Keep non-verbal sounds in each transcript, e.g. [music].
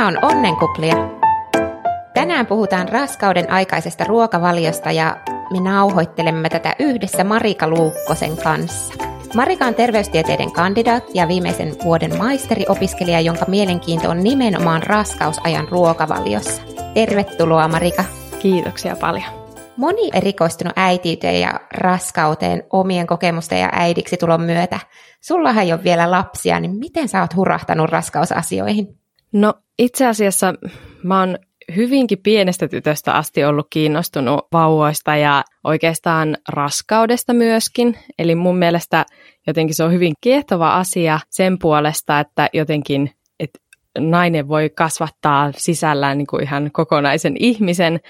Tämä on Onnenkuplia. Tänään puhutaan raskauden aikaisesta ruokavaliosta ja me nauhoittelemme tätä yhdessä Marika Luukkosen kanssa. Marika on terveystieteiden kandidaat ja viimeisen vuoden maisteriopiskelija, jonka mielenkiinto on nimenomaan raskausajan ruokavaliossa. Tervetuloa Marika. Kiitoksia paljon. Moni erikoistunut äitiyteen ja raskauteen omien kokemusten ja äidiksi tulon myötä. Sullahan ei ole vielä lapsia, niin miten sä oot hurahtanut raskausasioihin? No itse asiassa mä oon hyvinkin pienestä tytöstä asti ollut kiinnostunut vauvoista ja oikeastaan raskaudesta myöskin. Eli mun mielestä jotenkin se on hyvin kiehtova asia sen puolesta, että jotenkin että nainen voi kasvattaa sisällään niin kuin ihan kokonaisen ihmisen.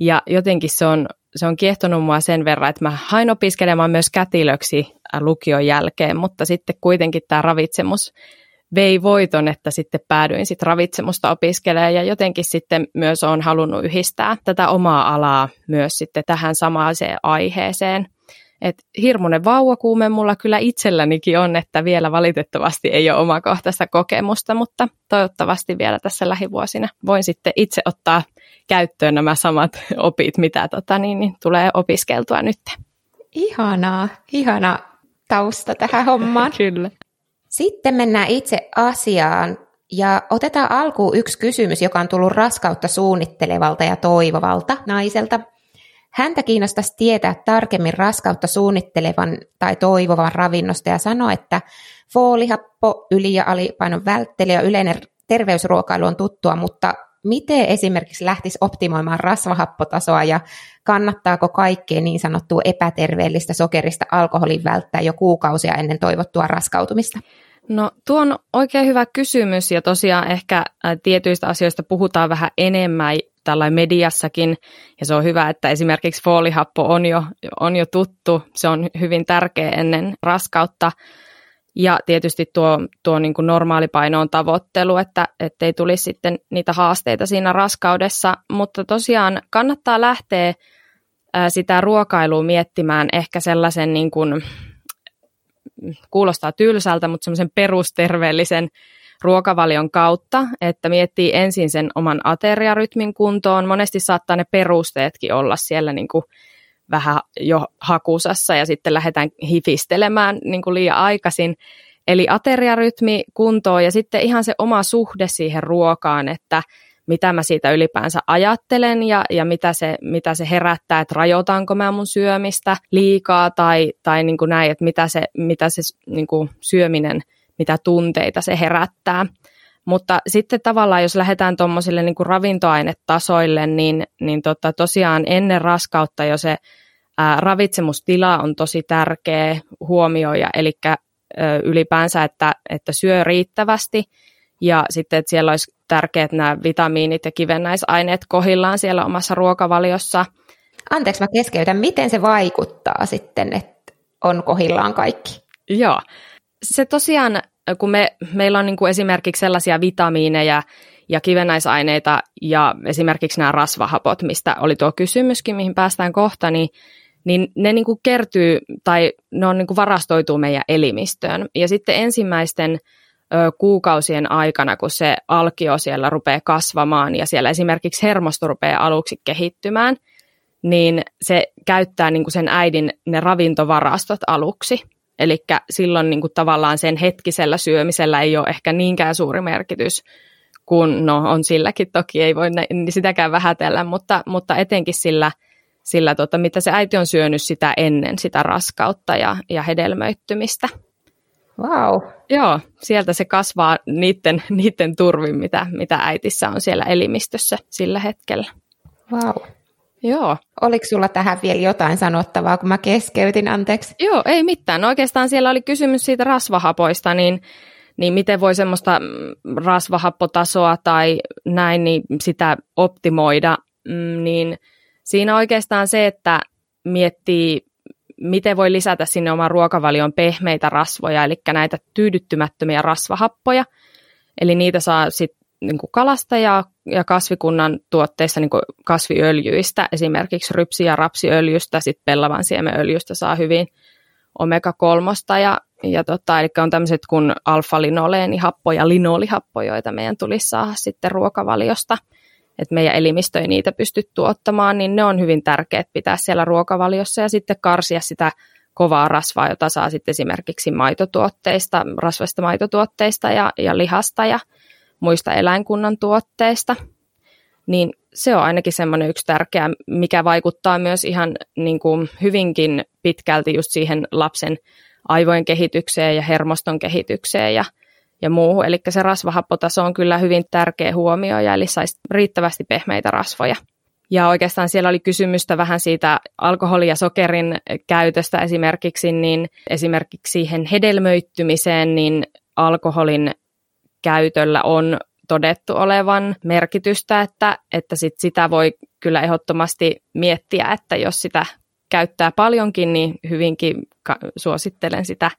Ja jotenkin se on, se on kiehtonut mua sen verran, että mä hain opiskelemaan myös kätilöksi lukion jälkeen, mutta sitten kuitenkin tämä ravitsemus vei voiton, että sitten päädyin sitten ravitsemusta opiskelemaan ja jotenkin sitten myös olen halunnut yhdistää tätä omaa alaa myös sitten tähän samaiseen aiheeseen. Et hirmuinen vauvakuume mulla kyllä itsellänikin on, että vielä valitettavasti ei ole omakohtaista kokemusta, mutta toivottavasti vielä tässä lähivuosina voin sitten itse ottaa käyttöön nämä samat [laughs] opit, mitä tota, niin, niin, tulee opiskeltua nyt. Ihanaa, ihana tausta tähän hommaan. [laughs] Kyllä. Sitten mennään itse asiaan ja otetaan alkuun yksi kysymys, joka on tullut raskautta suunnittelevalta ja toivovalta naiselta. Häntä kiinnostaisi tietää tarkemmin raskautta suunnittelevan tai toivovan ravinnosta ja sanoa, että foolihappo, yli- ja alipainon välttely ja yleinen terveysruokailu on tuttua, mutta miten esimerkiksi lähtisi optimoimaan rasvahappotasoa ja kannattaako kaikkeen niin sanottua epäterveellistä sokerista alkoholin välttää jo kuukausia ennen toivottua raskautumista? No tuo on oikein hyvä kysymys ja tosiaan ehkä tietyistä asioista puhutaan vähän enemmän tällä mediassakin. Ja se on hyvä, että esimerkiksi foolihappo on jo, on jo tuttu, se on hyvin tärkeä ennen raskautta. Ja tietysti tuo, tuo niin kuin normaalipainoon tavoittelu, että ei tulisi sitten niitä haasteita siinä raskaudessa, mutta tosiaan kannattaa lähteä sitä ruokailua miettimään ehkä sellaisen niin kuin, kuulostaa tylsältä, mutta semmoisen perusterveellisen ruokavalion kautta, että miettii ensin sen oman ateriarytmin kuntoon. Monesti saattaa ne perusteetkin olla siellä niin kuin vähän jo hakusassa ja sitten lähdetään hifistelemään niin kuin liian aikaisin. Eli ateriarytmi kuntoon ja sitten ihan se oma suhde siihen ruokaan, että mitä mä siitä ylipäänsä ajattelen ja, ja mitä, se, mitä se herättää, että rajoitanko mä mun syömistä liikaa tai, tai niin kuin näin, että mitä se, mitä se niin kuin syöminen, mitä tunteita se herättää. Mutta sitten tavallaan, jos lähdetään tuommoisille niin ravintoainetasoille, niin, niin tota, tosiaan ennen raskautta jo se ää, ravitsemustila on tosi tärkeä huomioida, eli ää, ylipäänsä, että, että syö riittävästi ja sitten, että siellä olisi tärkeät nämä vitamiinit ja kivennäisaineet kohillaan siellä omassa ruokavaliossa. Anteeksi, mä keskeytän. Miten se vaikuttaa sitten, että on kohillaan kaikki? Joo. Se tosiaan, kun me, meillä on niin kuin esimerkiksi sellaisia vitamiineja ja kivennäisaineita ja esimerkiksi nämä rasvahapot, mistä oli tuo kysymyskin, mihin päästään kohta, niin, niin ne niin kuin kertyy tai ne on niin kuin varastoituu meidän elimistöön. Ja sitten ensimmäisten kuukausien aikana, kun se alkio siellä rupeaa kasvamaan ja siellä esimerkiksi hermosto rupeaa aluksi kehittymään, niin se käyttää niin kuin sen äidin ne ravintovarastot aluksi. Eli silloin niin kuin tavallaan sen hetkisellä syömisellä ei ole ehkä niinkään suuri merkitys, kun no on silläkin toki, ei voi sitäkään vähätellä, mutta, mutta etenkin sillä, sillä tota, mitä se äiti on syönyt sitä ennen sitä raskautta ja, ja hedelmöittymistä. Wow. Joo, sieltä se kasvaa niiden, niiden turvin, mitä, mitä äitissä on siellä elimistössä sillä hetkellä. Wow. Joo. Oliko sulla tähän vielä jotain sanottavaa, kun mä keskeytin, anteeksi? Joo, ei mitään. No oikeastaan siellä oli kysymys siitä rasvahapoista, niin, niin miten voi semmoista mm, rasvahappotasoa tai näin, niin sitä optimoida, mm, niin siinä oikeastaan se, että miettii miten voi lisätä sinne oman ruokavalion pehmeitä rasvoja, eli näitä tyydyttymättömiä rasvahappoja. Eli niitä saa sitten niin kalasta ja, ja kasvikunnan tuotteissa niin kasviöljyistä, esimerkiksi rypsi- ja rapsiöljystä, sitten pellavan siemenöljystä saa hyvin omega-3 ja, ja tota, eli on tämmöiset kuin alfa-linoleeni-happo ja linolihappo, joita meidän tulisi saada sitten ruokavaliosta, että meidän elimistö ei niitä pysty tuottamaan, niin ne on hyvin tärkeät pitää siellä ruokavaliossa ja sitten karsia sitä kovaa rasvaa, jota saa sitten esimerkiksi maitotuotteista, rasvasta maitotuotteista ja, ja lihasta ja muista eläinkunnan tuotteista. Niin se on ainakin semmoinen yksi tärkeä, mikä vaikuttaa myös ihan niin kuin hyvinkin pitkälti just siihen lapsen aivojen kehitykseen ja hermoston kehitykseen ja, ja muuhun. Eli se rasvahappotaso on kyllä hyvin tärkeä huomio, ja eli saisi riittävästi pehmeitä rasvoja. Ja oikeastaan siellä oli kysymystä vähän siitä alkoholin ja sokerin käytöstä esimerkiksi, niin esimerkiksi siihen hedelmöittymiseen, niin alkoholin käytöllä on todettu olevan merkitystä, että, että sit sitä voi kyllä ehdottomasti miettiä, että jos sitä käyttää paljonkin, niin hyvinkin suosittelen sitä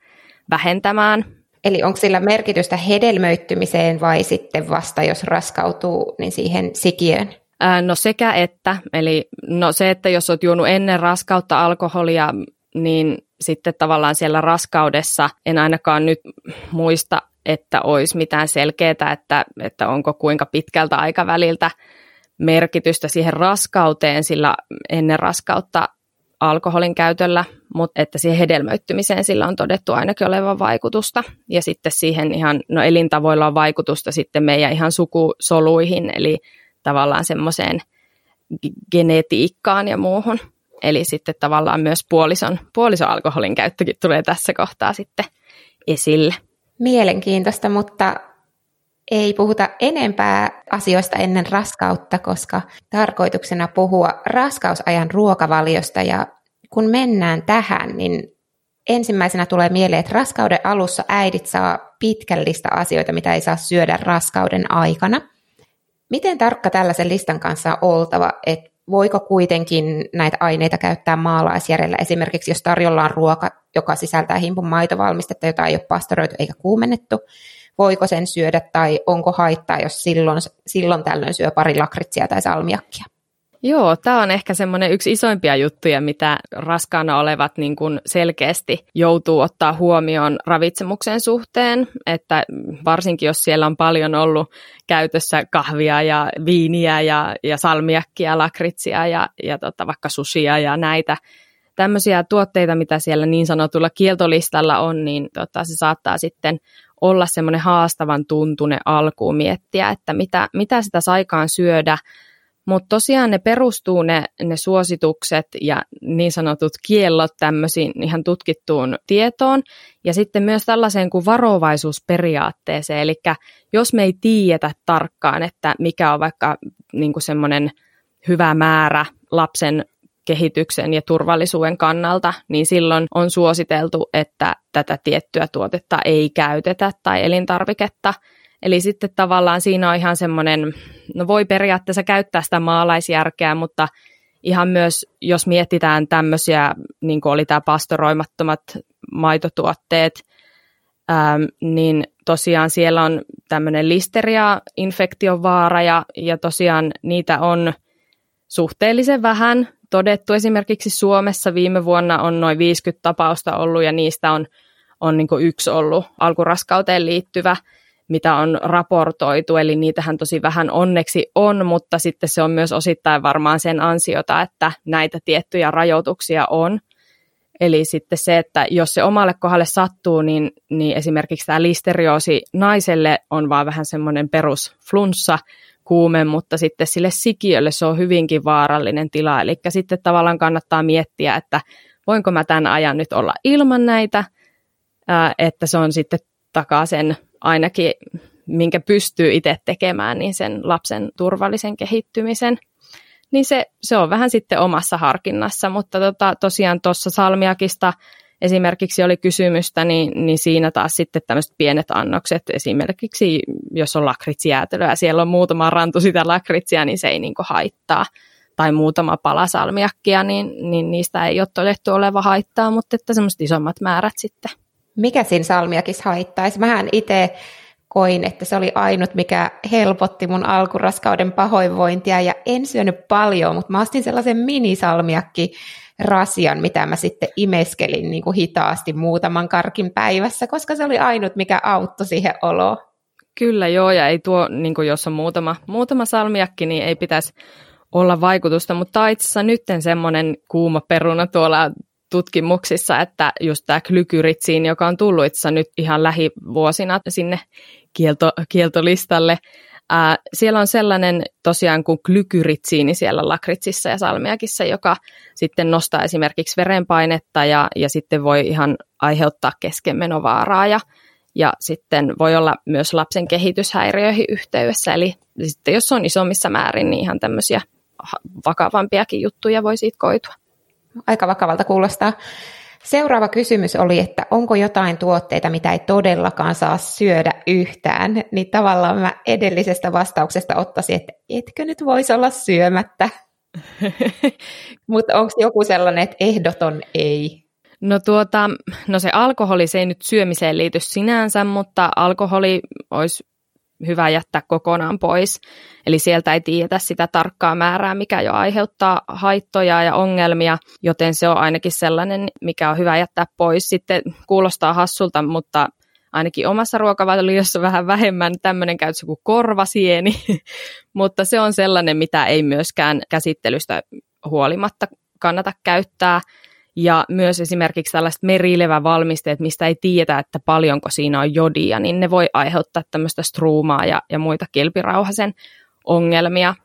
vähentämään. Eli onko sillä merkitystä hedelmöittymiseen vai sitten vasta, jos raskautuu, niin siihen sikiöön? No sekä että, eli no se, että jos olet juonut ennen raskautta alkoholia, niin sitten tavallaan siellä raskaudessa en ainakaan nyt muista, että olisi mitään selkeää, että, että onko kuinka pitkältä aikaväliltä merkitystä siihen raskauteen, sillä ennen raskautta alkoholin käytöllä, mutta että siihen hedelmöittymiseen sillä on todettu ainakin olevan vaikutusta. Ja sitten siihen ihan, no elintavoilla on vaikutusta sitten meidän ihan sukusoluihin, eli tavallaan semmoiseen genetiikkaan ja muuhun. Eli sitten tavallaan myös puolison, puolison alkoholin käyttökin tulee tässä kohtaa sitten esille. Mielenkiintoista, mutta ei puhuta enempää asioista ennen raskautta, koska tarkoituksena puhua raskausajan ruokavaliosta ja kun mennään tähän, niin ensimmäisenä tulee mieleen, että raskauden alussa äidit saa pitkällistä asioita, mitä ei saa syödä raskauden aikana. Miten tarkka tällaisen listan kanssa on oltava, että voiko kuitenkin näitä aineita käyttää maalaisjärjellä, esimerkiksi jos tarjolla on ruoka, joka sisältää himpun maitovalmistetta, jota ei ole pastoroitu eikä kuumennettu, voiko sen syödä tai onko haittaa, jos silloin, silloin tällöin syö pari lakritsia tai salmiakkia? Joo, tämä on ehkä semmoinen yksi isoimpia juttuja, mitä raskaana olevat niin kuin selkeästi joutuu ottaa huomioon ravitsemuksen suhteen, että varsinkin jos siellä on paljon ollut käytössä kahvia ja viiniä ja, ja salmiakkia, lakritsia ja, ja tota, vaikka susia ja näitä tämmöisiä tuotteita, mitä siellä niin sanotulla kieltolistalla on, niin tota, se saattaa sitten olla semmoinen haastavan tuntune alkuun miettiä, että mitä, mitä sitä saikaan syödä, mutta tosiaan ne perustuu ne, ne suositukset ja niin sanotut kiellot tämmöisiin ihan tutkittuun tietoon ja sitten myös tällaiseen kuin varovaisuusperiaatteeseen. Eli jos me ei tiedetä tarkkaan, että mikä on vaikka niin semmoinen hyvä määrä lapsen kehityksen ja turvallisuuden kannalta, niin silloin on suositeltu, että tätä tiettyä tuotetta ei käytetä tai elintarviketta – Eli sitten tavallaan siinä on ihan semmoinen, no voi periaatteessa käyttää sitä maalaisjärkeä, mutta ihan myös, jos mietitään tämmöisiä, niin kuin oli tämä pastoroimattomat maitotuotteet, ähm, niin tosiaan siellä on tämmöinen listeria-infektion vaara ja, ja tosiaan niitä on suhteellisen vähän todettu. Esimerkiksi Suomessa viime vuonna on noin 50 tapausta ollut ja niistä on, on niin yksi ollut alkuraskauteen liittyvä mitä on raportoitu, eli niitähän tosi vähän onneksi on, mutta sitten se on myös osittain varmaan sen ansiota, että näitä tiettyjä rajoituksia on. Eli sitten se, että jos se omalle kohdalle sattuu, niin, niin esimerkiksi tämä listerioosi naiselle on vaan vähän semmoinen perusflunssa, kuume, mutta sitten sille sikiölle se on hyvinkin vaarallinen tila. Eli sitten tavallaan kannattaa miettiä, että voinko mä tämän ajan nyt olla ilman näitä, että se on sitten takaa sen ainakin minkä pystyy itse tekemään, niin sen lapsen turvallisen kehittymisen. Niin se, se on vähän sitten omassa harkinnassa, mutta tota, tosiaan tuossa salmiakista esimerkiksi oli kysymystä, niin, niin siinä taas sitten tämmöiset pienet annokset, esimerkiksi jos on lakritsijäätelöä siellä on muutama rantu sitä lakritsia, niin se ei niinku haittaa. Tai muutama pala salmiakkia, niin, niin niistä ei ole todettu oleva haittaa, mutta että semmoiset isommat määrät sitten. Mikä siinä salmiakissa haittaisi? Mähän itse koin, että se oli ainut, mikä helpotti mun alkuraskauden pahoinvointia ja en syönyt paljon, mutta mä ostin sellaisen minisalmiakki rasian, mitä mä sitten imeskelin niin kuin hitaasti muutaman karkin päivässä, koska se oli ainut, mikä auttoi siihen oloon. Kyllä joo, ja ei tuo, niin kuin jos on muutama, muutama salmiakki, niin ei pitäisi olla vaikutusta, mutta itse asiassa nyt semmoinen kuuma peruna tuolla tutkimuksissa, että just tämä glykyritsiin, joka on tullut itse nyt ihan lähivuosina sinne kielto, kieltolistalle, Ää, siellä on sellainen tosiaan kuin glykyritsiini siellä lakritsissa ja salmiakissa, joka sitten nostaa esimerkiksi verenpainetta ja, ja sitten voi ihan aiheuttaa keskenmenovaaraa ja, ja sitten voi olla myös lapsen kehityshäiriöihin yhteydessä. Eli sitten jos on isommissa määrin, niin ihan tämmöisiä vakavampiakin juttuja voi siitä koitua. Aika vakavalta kuulostaa. Seuraava kysymys oli, että onko jotain tuotteita, mitä ei todellakaan saa syödä yhtään, niin tavallaan mä edellisestä vastauksesta ottaisin, että etkö nyt voisi olla syömättä. [laughs] Mutta onko joku sellainen, että ehdoton ei? No, tuota, no se alkoholi, se ei nyt syömiseen liity sinänsä, mutta alkoholi olisi hyvä jättää kokonaan pois. Eli sieltä ei tiedetä sitä tarkkaa määrää, mikä jo aiheuttaa haittoja ja ongelmia, joten se on ainakin sellainen, mikä on hyvä jättää pois. Sitten kuulostaa hassulta, mutta ainakin omassa ruokavaliossa vähän vähemmän tämmöinen käytössä kuin korvasieni, [laughs] mutta se on sellainen, mitä ei myöskään käsittelystä huolimatta kannata käyttää. Ja myös esimerkiksi tällaiset merilevävalmisteet, mistä ei tiedä, että paljonko siinä on jodia, niin ne voi aiheuttaa tämmöistä struumaa ja, ja muita kilpirauhasen ongelmia.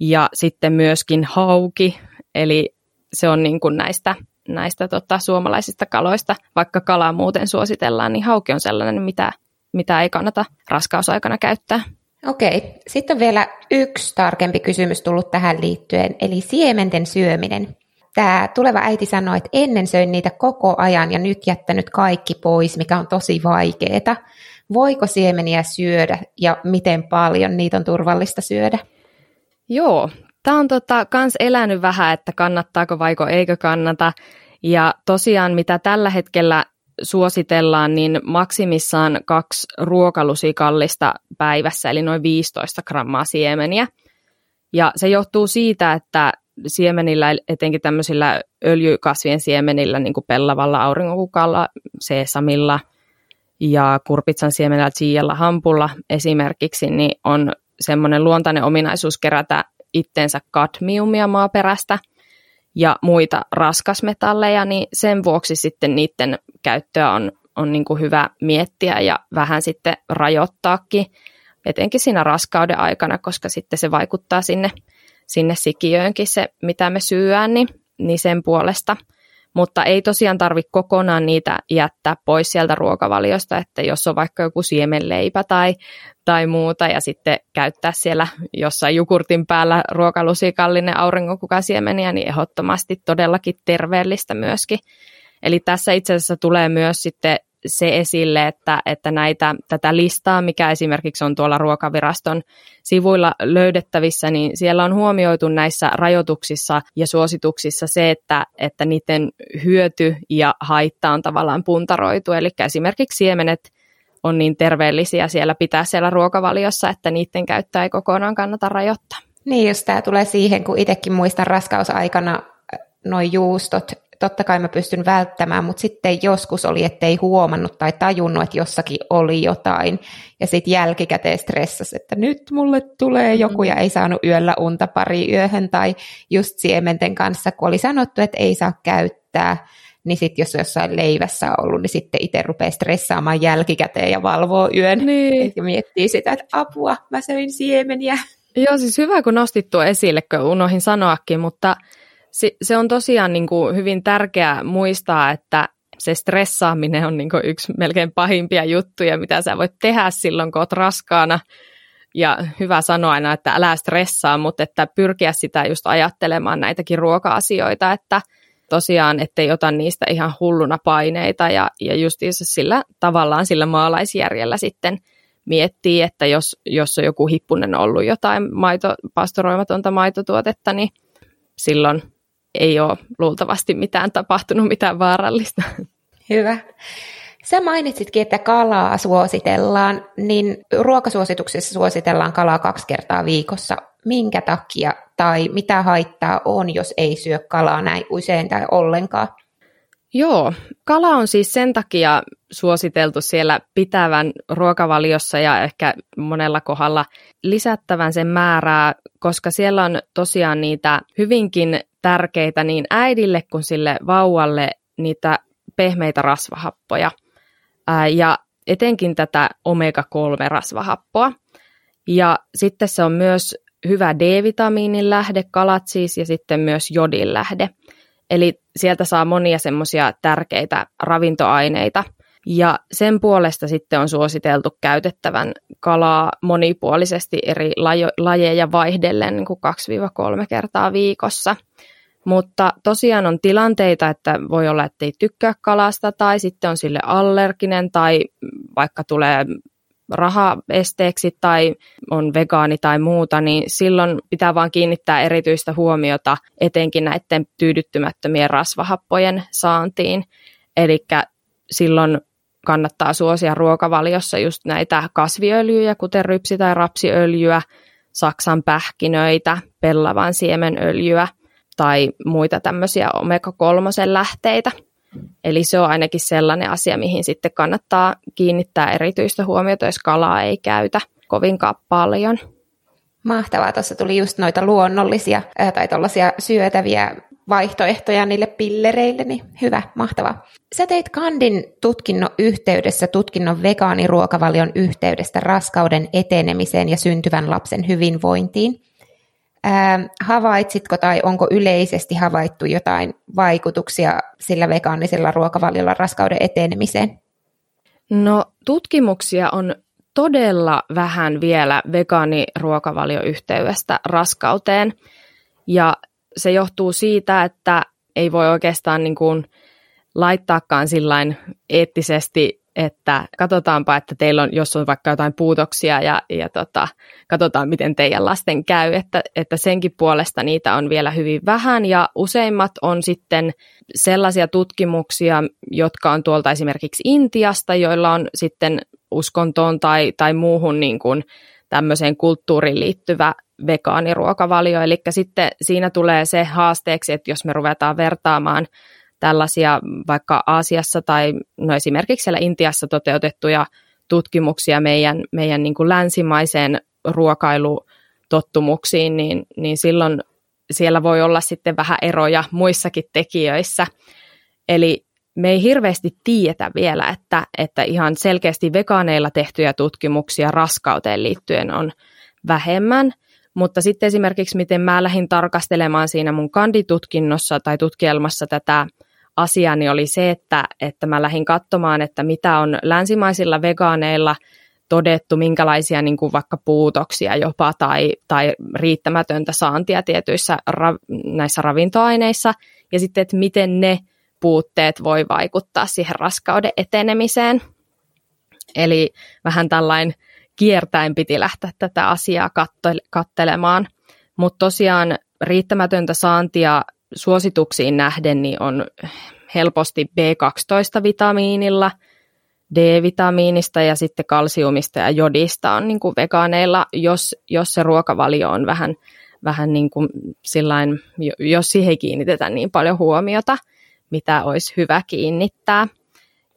Ja sitten myöskin hauki, eli se on niin kuin näistä, näistä tota, suomalaisista kaloista, vaikka kalaa muuten suositellaan, niin hauki on sellainen, mitä, mitä ei kannata raskausaikana käyttää. Okei, sitten on vielä yksi tarkempi kysymys tullut tähän liittyen, eli siementen syöminen tämä tuleva äiti sanoi, että ennen söin niitä koko ajan ja nyt jättänyt kaikki pois, mikä on tosi vaikeaa. Voiko siemeniä syödä ja miten paljon niitä on turvallista syödä? Joo, tämä on tota, kans elänyt vähän, että kannattaako vaiko eikö kannata. Ja tosiaan mitä tällä hetkellä suositellaan, niin maksimissaan kaksi ruokalusikallista päivässä, eli noin 15 grammaa siemeniä. Ja se johtuu siitä, että siemenillä, etenkin tämmöisillä öljykasvien siemenillä, niin kuin pellavalla, auringonkukalla, seesamilla ja kurpitsan siemenillä, chialla, hampulla esimerkiksi, niin on semmoinen luontainen ominaisuus kerätä itteensä kadmiumia maaperästä ja muita raskasmetalleja, niin sen vuoksi sitten niiden käyttöä on, on niin kuin hyvä miettiä ja vähän sitten rajoittaakin, etenkin siinä raskauden aikana, koska sitten se vaikuttaa sinne sinne sikiöönkin se, mitä me syöään, niin, niin sen puolesta. Mutta ei tosiaan tarvitse kokonaan niitä jättää pois sieltä ruokavaliosta, että jos on vaikka joku siemenleipä tai, tai muuta ja sitten käyttää siellä jossain jukurtin päällä ruokalusikallinen auringonkukasiemeniä, niin ehdottomasti todellakin terveellistä myöskin. Eli tässä itse asiassa tulee myös sitten se esille, että, että näitä, tätä listaa, mikä esimerkiksi on tuolla ruokaviraston sivuilla löydettävissä, niin siellä on huomioitu näissä rajoituksissa ja suosituksissa se, että, että niiden hyöty ja haitta on tavallaan puntaroitu. Eli esimerkiksi siemenet on niin terveellisiä siellä pitää siellä ruokavaliossa, että niiden käyttöä ei kokonaan kannata rajoittaa. Niin, jos tämä tulee siihen, kun itsekin muistan raskausaikana noin juustot totta kai mä pystyn välttämään, mutta sitten joskus oli, ettei huomannut tai tajunnut, että jossakin oli jotain. Ja sitten jälkikäteen stressasi, että nyt mulle tulee joku ja ei saanut yöllä unta pari yöhön. Tai just siementen kanssa, kun oli sanottu, että ei saa käyttää, niin sitten jos jossain leivässä on ollut, niin sitten itse rupeaa stressaamaan jälkikäteen ja valvoo yön. Niin. Ja miettii sitä, että apua, mä söin siemeniä. Joo, siis hyvä kun nostit tuo esille, kun unohin sanoakin, mutta se, se on tosiaan niin kuin hyvin tärkeää muistaa, että se stressaaminen on niin yksi melkein pahimpia juttuja, mitä sä voit tehdä silloin, kun oot raskaana. Ja hyvä sanoa aina, että älä stressaa, mutta että pyrkiä sitä just ajattelemaan näitäkin ruoka-asioita, että tosiaan, ettei ota niistä ihan hulluna paineita ja, ja just sillä tavallaan sillä maalaisjärjellä sitten miettii, että jos, jos on joku hippunen ollut jotain maito, pastoroimatonta maitotuotetta, niin silloin ei ole luultavasti mitään tapahtunut, mitään vaarallista. Hyvä. Sä mainitsitkin, että kalaa suositellaan, niin ruokasuosituksessa suositellaan kalaa kaksi kertaa viikossa. Minkä takia tai mitä haittaa on, jos ei syö kalaa näin usein tai ollenkaan? Joo, kala on siis sen takia suositeltu siellä pitävän ruokavaliossa ja ehkä monella kohdalla lisättävän sen määrää, koska siellä on tosiaan niitä hyvinkin tärkeitä niin äidille kuin sille vauvalle niitä pehmeitä rasvahappoja ja etenkin tätä omega-3-rasvahappoa. Ja sitten se on myös hyvä D-vitamiinin lähde, kalat siis, ja sitten myös jodin lähde. Eli sieltä saa monia semmoisia tärkeitä ravintoaineita. Ja sen puolesta sitten on suositeltu käytettävän kalaa monipuolisesti eri lajeja vaihdellen niin kuin 2-3 kertaa viikossa. Mutta tosiaan on tilanteita, että voi olla, että ei tykkää kalasta tai sitten on sille allerginen tai vaikka tulee rahaesteeksi tai on vegaani tai muuta, niin silloin pitää vaan kiinnittää erityistä huomiota etenkin näiden tyydyttymättömien rasvahappojen saantiin. Eli silloin kannattaa suosia ruokavaliossa just näitä kasviöljyjä, kuten rypsi- tai rapsiöljyä, saksan pähkinöitä, pellavan siemenöljyä tai muita tämmöisiä omega-3 lähteitä. Eli se on ainakin sellainen asia, mihin sitten kannattaa kiinnittää erityistä huomiota, jos kalaa ei käytä kovinkaan paljon. Mahtavaa, tuossa tuli just noita luonnollisia tai tällaisia syötäviä vaihtoehtoja niille pillereille, niin hyvä, mahtavaa. Sä teit Kandin tutkinnon yhteydessä tutkinnon vegaaniruokavalion yhteydestä raskauden etenemiseen ja syntyvän lapsen hyvinvointiin. Ää, havaitsitko tai onko yleisesti havaittu jotain vaikutuksia sillä vegaanisella ruokavaliolla raskauden etenemiseen? No tutkimuksia on todella vähän vielä vegaaniruokavalioyhteydestä raskauteen. Ja se johtuu siitä, että ei voi oikeastaan niin kuin laittaakaan sillain eettisesti että katsotaanpa, että teillä on, jos on vaikka jotain puutoksia ja, ja tota, katsotaan, miten teidän lasten käy, että, että senkin puolesta niitä on vielä hyvin vähän. Ja useimmat on sitten sellaisia tutkimuksia, jotka on tuolta esimerkiksi Intiasta, joilla on sitten uskontoon tai, tai muuhun niin kuin tämmöiseen kulttuuriin liittyvä vegaaniruokavalio, eli sitten siinä tulee se haasteeksi, että jos me ruvetaan vertaamaan tällaisia vaikka Aasiassa tai no esimerkiksi siellä Intiassa toteutettuja tutkimuksia meidän, meidän niin kuin länsimaiseen ruokailutottumuksiin, niin, niin silloin siellä voi olla sitten vähän eroja muissakin tekijöissä. Eli me ei hirveästi tiedetä vielä, että, että ihan selkeästi vegaaneilla tehtyjä tutkimuksia raskauteen liittyen on vähemmän, mutta sitten esimerkiksi miten mä lähdin tarkastelemaan siinä mun kanditutkinnossa tai tutkielmassa tätä asiani oli se, että, että mä lähdin katsomaan, että mitä on länsimaisilla vegaaneilla todettu, minkälaisia niin kuin vaikka puutoksia jopa tai, tai riittämätöntä saantia tietyissä ra, näissä ravintoaineissa, ja sitten, että miten ne puutteet voi vaikuttaa siihen raskauden etenemiseen. Eli vähän tällainen kiertäen piti lähteä tätä asiaa kattelemaan. Mutta tosiaan riittämätöntä saantia suosituksiin nähden niin on helposti B12-vitamiinilla, D-vitamiinista ja sitten kalsiumista ja jodista on niin kuin vegaaneilla, jos, jos se ruokavalio on vähän, vähän niin kuin sillain, jos siihen ei kiinnitetä niin paljon huomiota, mitä olisi hyvä kiinnittää.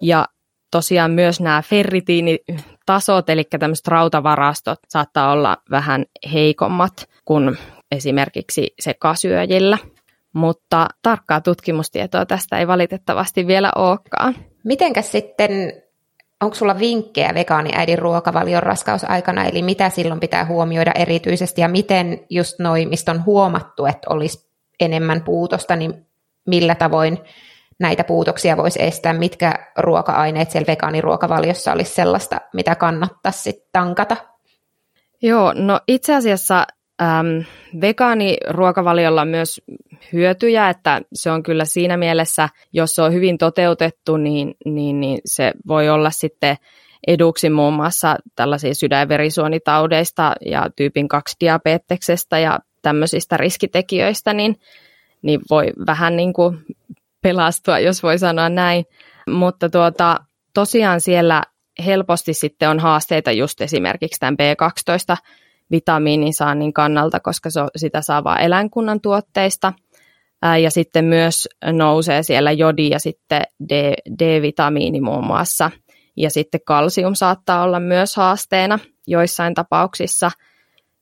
Ja tosiaan myös nämä ferritiinitasot, eli tämmöiset rautavarastot, saattaa olla vähän heikommat kuin esimerkiksi sekasyöjillä mutta tarkkaa tutkimustietoa tästä ei valitettavasti vielä olekaan. Mitenkäs sitten, onko sulla vinkkejä vegaaniäidin ruokavalion raskausaikana, eli mitä silloin pitää huomioida erityisesti, ja miten just noin, mistä on huomattu, että olisi enemmän puutosta, niin millä tavoin näitä puutoksia voisi estää, mitkä ruoka-aineet siellä vegaaniruokavaliossa olisi sellaista, mitä kannattaisi sitten tankata? Joo, no itse asiassa ähm, vegaaniruokavaliolla on myös hyötyjä, että se on kyllä siinä mielessä, jos se on hyvin toteutettu, niin, niin, niin se voi olla sitten eduksi muun muassa tällaisia sydän- verisuonitaudeista ja tyypin 2 diabeteksesta ja tämmöisistä riskitekijöistä, niin, niin voi vähän niin kuin pelastua, jos voi sanoa näin. Mutta tuota, tosiaan siellä helposti sitten on haasteita just esimerkiksi tämän B12 vitamiinin saannin kannalta, koska se, sitä saa vain eläinkunnan tuotteista. Ja sitten myös nousee siellä jodi ja sitten D, D-vitamiini muun muassa. Ja sitten kalsium saattaa olla myös haasteena joissain tapauksissa.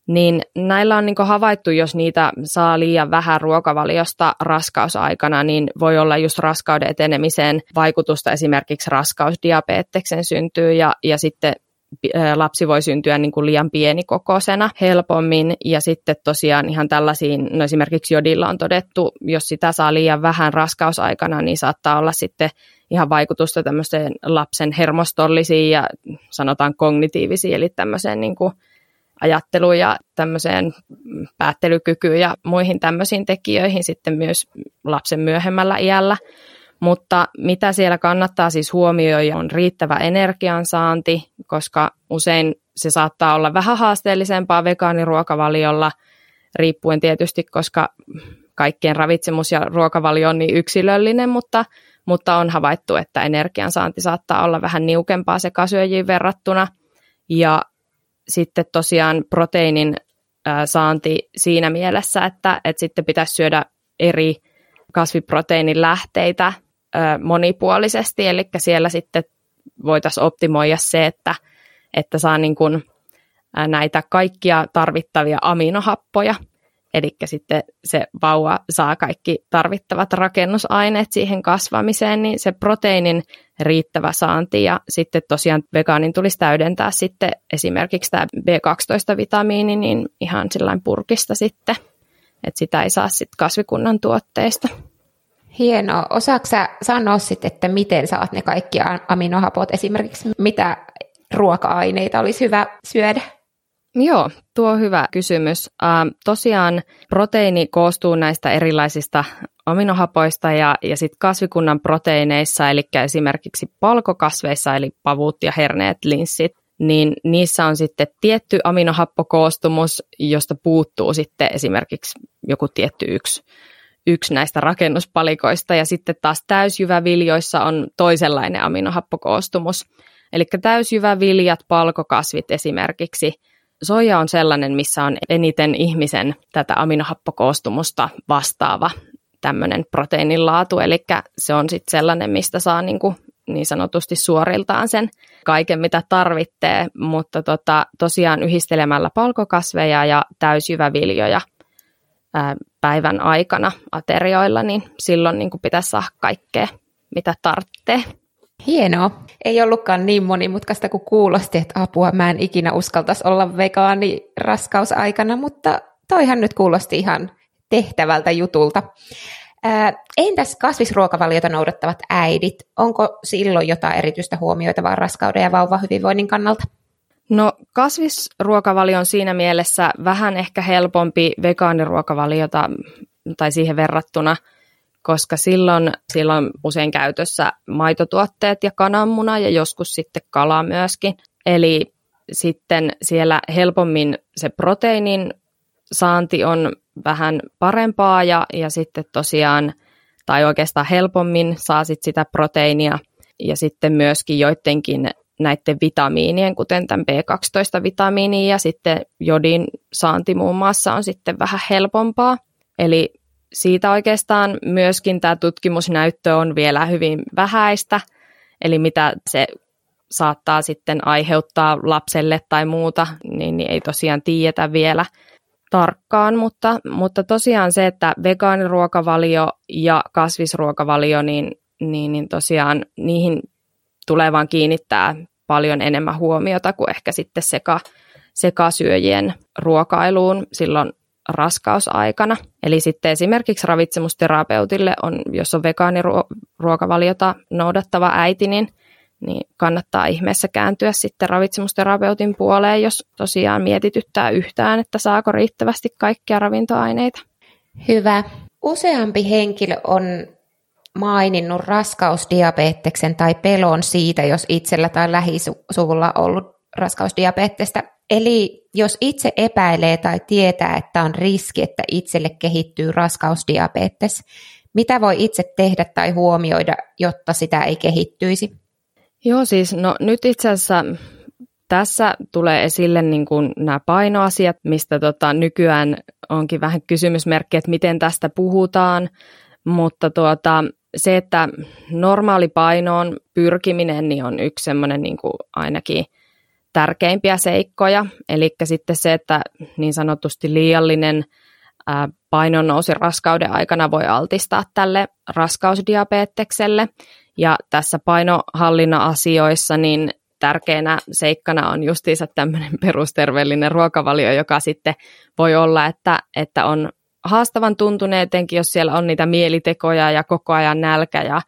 Niin näillä on niin havaittu, jos niitä saa liian vähän ruokavaliosta raskausaikana, niin voi olla just raskauden etenemiseen vaikutusta esimerkiksi raskausdiabeteksen syntyy ja, ja sitten lapsi voi syntyä niin kuin liian pienikokoisena helpommin. Ja sitten tosiaan ihan tällaisiin, no esimerkiksi jodilla on todettu, jos sitä saa liian vähän raskausaikana, niin saattaa olla sitten ihan vaikutusta tämmöiseen lapsen hermostollisiin ja sanotaan kognitiivisiin, eli tämmöiseen niin kuin ajatteluun ja tämmöiseen päättelykykyyn ja muihin tämmöisiin tekijöihin sitten myös lapsen myöhemmällä iällä. Mutta mitä siellä kannattaa siis huomioida on riittävä energiansaanti, koska usein se saattaa olla vähän haasteellisempaa vegaaniruokavaliolla, riippuen tietysti, koska kaikkien ravitsemus ja ruokavalio on niin yksilöllinen, mutta, mutta on havaittu, että energiansaanti saattaa olla vähän niukempaa sekasyöjiin verrattuna. Ja sitten tosiaan proteiinin saanti siinä mielessä, että, että sitten pitäisi syödä eri kasviproteiinin lähteitä monipuolisesti, eli siellä sitten voitaisiin optimoida se, että, että saa niin kuin näitä kaikkia tarvittavia aminohappoja, eli sitten se vauva saa kaikki tarvittavat rakennusaineet siihen kasvamiseen, niin se proteiinin riittävä saanti ja sitten tosiaan vegaanin tulisi täydentää sitten esimerkiksi tämä B12-vitamiini niin ihan sillain purkista sitten, että sitä ei saa sitten kasvikunnan tuotteista. Hienoa. Osaatko sä sanoa sitten, että miten saat ne kaikki aminohapot, esimerkiksi mitä ruoka-aineita olisi hyvä syödä? Joo, tuo on hyvä kysymys. Ähm, tosiaan proteiini koostuu näistä erilaisista aminohapoista ja, ja sitten kasvikunnan proteiineissa, eli esimerkiksi palkokasveissa, eli pavut ja herneet, linssit, niin niissä on sitten tietty aminohappokoostumus, josta puuttuu sitten esimerkiksi joku tietty yksi yksi näistä rakennuspalikoista ja sitten taas täysjyväviljoissa on toisenlainen aminohappokoostumus. Eli täysjyväviljat, palkokasvit esimerkiksi. Soja on sellainen, missä on eniten ihmisen tätä aminohappokoostumusta vastaava tämmöinen proteiinin laatu, eli se on sitten sellainen, mistä saa niin, kuin niin sanotusti suoriltaan sen kaiken, mitä tarvitsee, mutta tota, tosiaan yhdistelemällä palkokasveja ja täysjyväviljoja – päivän aikana aterioilla, niin silloin niin kuin pitäisi saada kaikkea, mitä tarvitsee. Hienoa. Ei ollutkaan niin monimutkaista kuin kuulosti, että apua, mä en ikinä uskaltaisi olla vegaani raskausaikana, mutta toihan nyt kuulosti ihan tehtävältä jutulta. Entäs kasvisruokavaliota noudattavat äidit? Onko silloin jotain erityistä huomioitavaa raskauden ja vauvan hyvinvoinnin kannalta? No kasvisruokavalio on siinä mielessä vähän ehkä helpompi vegaaniruokavaliota tai siihen verrattuna, koska silloin, silloin usein käytössä maitotuotteet ja kananmuna ja joskus sitten kala myöskin. Eli sitten siellä helpommin se proteiinin saanti on vähän parempaa ja, ja sitten tosiaan, tai oikeastaan helpommin saa sit sitä proteiinia ja sitten myöskin joidenkin näiden vitamiinien, kuten tämän B12-vitamiinin ja sitten jodin saanti muun muassa on sitten vähän helpompaa. Eli siitä oikeastaan myöskin tämä tutkimusnäyttö on vielä hyvin vähäistä, eli mitä se saattaa sitten aiheuttaa lapselle tai muuta, niin, niin ei tosiaan tiedetä vielä tarkkaan, mutta, mutta tosiaan se, että vegaaniruokavalio ja kasvisruokavalio, niin, niin, niin tosiaan niihin tulee vaan kiinnittää paljon enemmän huomiota kuin ehkä sitten seka, sekasyöjien ruokailuun silloin raskausaikana. Eli sitten esimerkiksi ravitsemusterapeutille, on, jos on vegaaniruokavaliota noudattava äiti, niin, niin kannattaa ihmeessä kääntyä sitten ravitsemusterapeutin puoleen, jos tosiaan mietityttää yhtään, että saako riittävästi kaikkia ravintoaineita. Hyvä. Useampi henkilö on maininnut raskausdiabeteksen tai pelon siitä, jos itsellä tai lähisuvulla on ollut raskausdiabetesta. Eli jos itse epäilee tai tietää, että on riski, että itselle kehittyy raskausdiabetes, mitä voi itse tehdä tai huomioida, jotta sitä ei kehittyisi? Joo, siis no nyt itse asiassa tässä tulee esille niin kuin nämä painoasiat, mistä tota, nykyään onkin vähän kysymysmerkki, että miten tästä puhutaan, mutta tuota, se, että normaali painoon pyrkiminen niin on yksi semmoinen niin kuin ainakin tärkeimpiä seikkoja. Eli sitten se, että niin sanotusti liiallinen painon nousi raskauden aikana voi altistaa tälle raskausdiabetekselle. Ja tässä painohallinnan asioissa niin tärkeänä seikkana on justiinsa tämmöinen [laughs] perusterveellinen ruokavalio, joka sitten voi olla, että, että on haastavan tuntuneen, etenkin jos siellä on niitä mielitekoja ja koko ajan nälkä ja,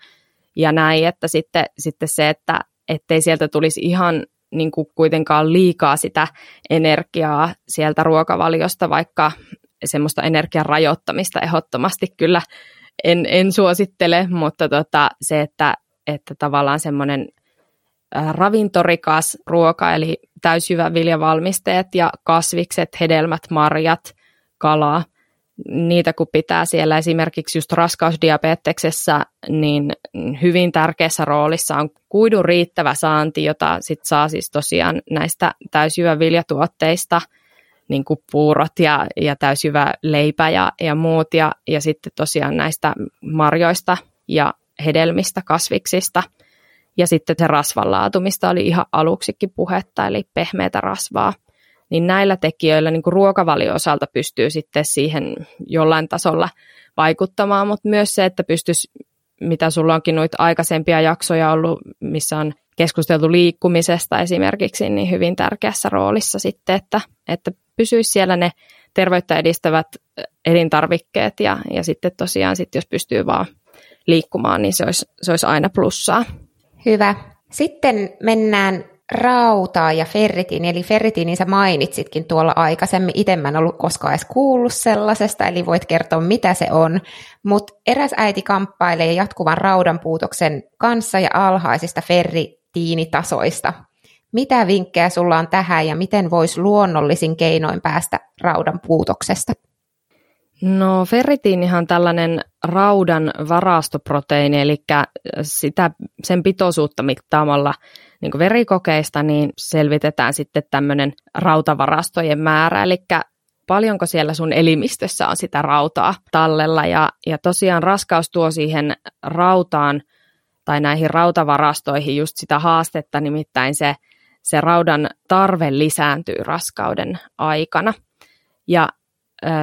ja näin, että sitten, sitten se, että ettei sieltä tulisi ihan niin kuin kuitenkaan liikaa sitä energiaa sieltä ruokavaliosta, vaikka semmoista energian rajoittamista ehdottomasti kyllä en, en suosittele, mutta tota, se, että, että tavallaan semmoinen ravintorikas ruoka, eli täysjyväviljavalmisteet ja kasvikset, hedelmät, marjat, kalaa, niitä kun pitää siellä esimerkiksi just raskausdiabeteksessä, niin hyvin tärkeässä roolissa on kuidun riittävä saanti, jota sit saa siis tosiaan näistä täysjyväviljatuotteista, niin kuin puurot ja, ja täysjyvä leipä ja, ja muut, ja, ja sitten tosiaan näistä marjoista ja hedelmistä, kasviksista, ja sitten se rasvanlaatu, mistä oli ihan aluksikin puhetta, eli pehmeätä rasvaa – niin näillä tekijöillä niin kuin ruokavalio-osalta pystyy sitten siihen jollain tasolla vaikuttamaan, mutta myös se, että pystyisi, mitä sulla onkin noita aikaisempia jaksoja ollut, missä on keskusteltu liikkumisesta esimerkiksi, niin hyvin tärkeässä roolissa sitten, että, että pysyisi siellä ne terveyttä edistävät elintarvikkeet ja, ja sitten tosiaan sit jos pystyy vaan liikkumaan, niin se olisi, se olisi aina plussaa. Hyvä. Sitten mennään rautaa ja ferritiin, eli ferritiinin sä mainitsitkin tuolla aikaisemmin, itse mä en ollut koskaan edes kuullut sellaisesta, eli voit kertoa mitä se on, mutta eräs äiti kamppailee jatkuvan raudan puutoksen kanssa ja alhaisista ferritiinitasoista. Mitä vinkkejä sulla on tähän ja miten voisi luonnollisin keinoin päästä raudan puutoksesta? No ferritiinihan tällainen raudan varastoproteiini, eli sitä, sen pitoisuutta mittaamalla niin verikokeista, niin selvitetään sitten tämmöinen rautavarastojen määrä, eli paljonko siellä sun elimistössä on sitä rautaa tallella. Ja, ja tosiaan raskaus tuo siihen rautaan tai näihin rautavarastoihin just sitä haastetta, nimittäin se, se raudan tarve lisääntyy raskauden aikana. Ja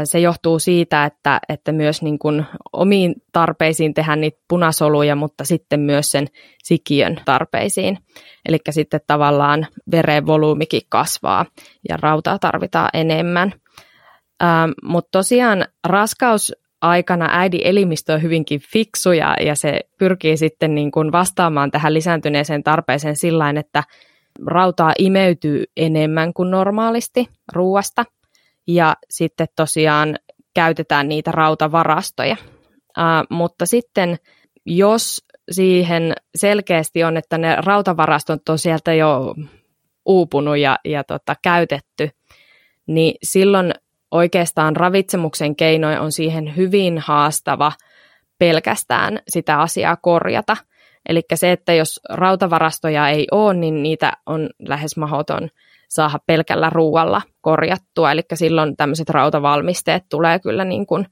se johtuu siitä, että, että myös niin kuin omiin tarpeisiin tehdään niitä punasoluja, mutta sitten myös sen sikiön tarpeisiin. Eli sitten tavallaan veren volyymikin kasvaa ja rautaa tarvitaan enemmän. Ähm, mutta tosiaan raskaus aikana äidin elimistö on hyvinkin fiksu ja, ja se pyrkii sitten niin kuin vastaamaan tähän lisääntyneeseen tarpeeseen sillä että rautaa imeytyy enemmän kuin normaalisti ruuasta – ja sitten tosiaan käytetään niitä rautavarastoja. Uh, mutta sitten jos siihen selkeästi on, että ne rautavarastot on sieltä jo uupunut ja, ja tota, käytetty, niin silloin oikeastaan ravitsemuksen keinoin on siihen hyvin haastava pelkästään sitä asiaa korjata. Eli se, että jos rautavarastoja ei ole, niin niitä on lähes mahdoton saada pelkällä ruualla korjattua. Eli silloin tämmöiset rautavalmisteet tulee kyllä niin kuin,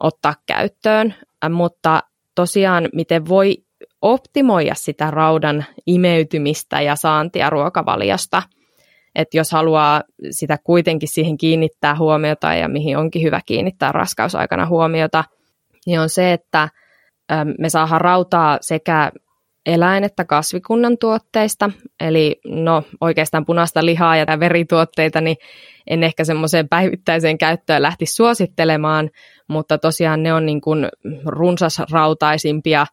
ottaa käyttöön. Mutta tosiaan, miten voi optimoida sitä raudan imeytymistä ja saantia ruokavaliosta, että jos haluaa sitä kuitenkin siihen kiinnittää huomiota ja mihin onkin hyvä kiinnittää raskausaikana huomiota, niin on se, että me saadaan rautaa sekä eläin- että kasvikunnan tuotteista, eli no oikeastaan punaista lihaa ja verituotteita, niin en ehkä semmoiseen päivittäiseen käyttöön lähti suosittelemaan, mutta tosiaan ne on niin kuin runsasrautaisimpia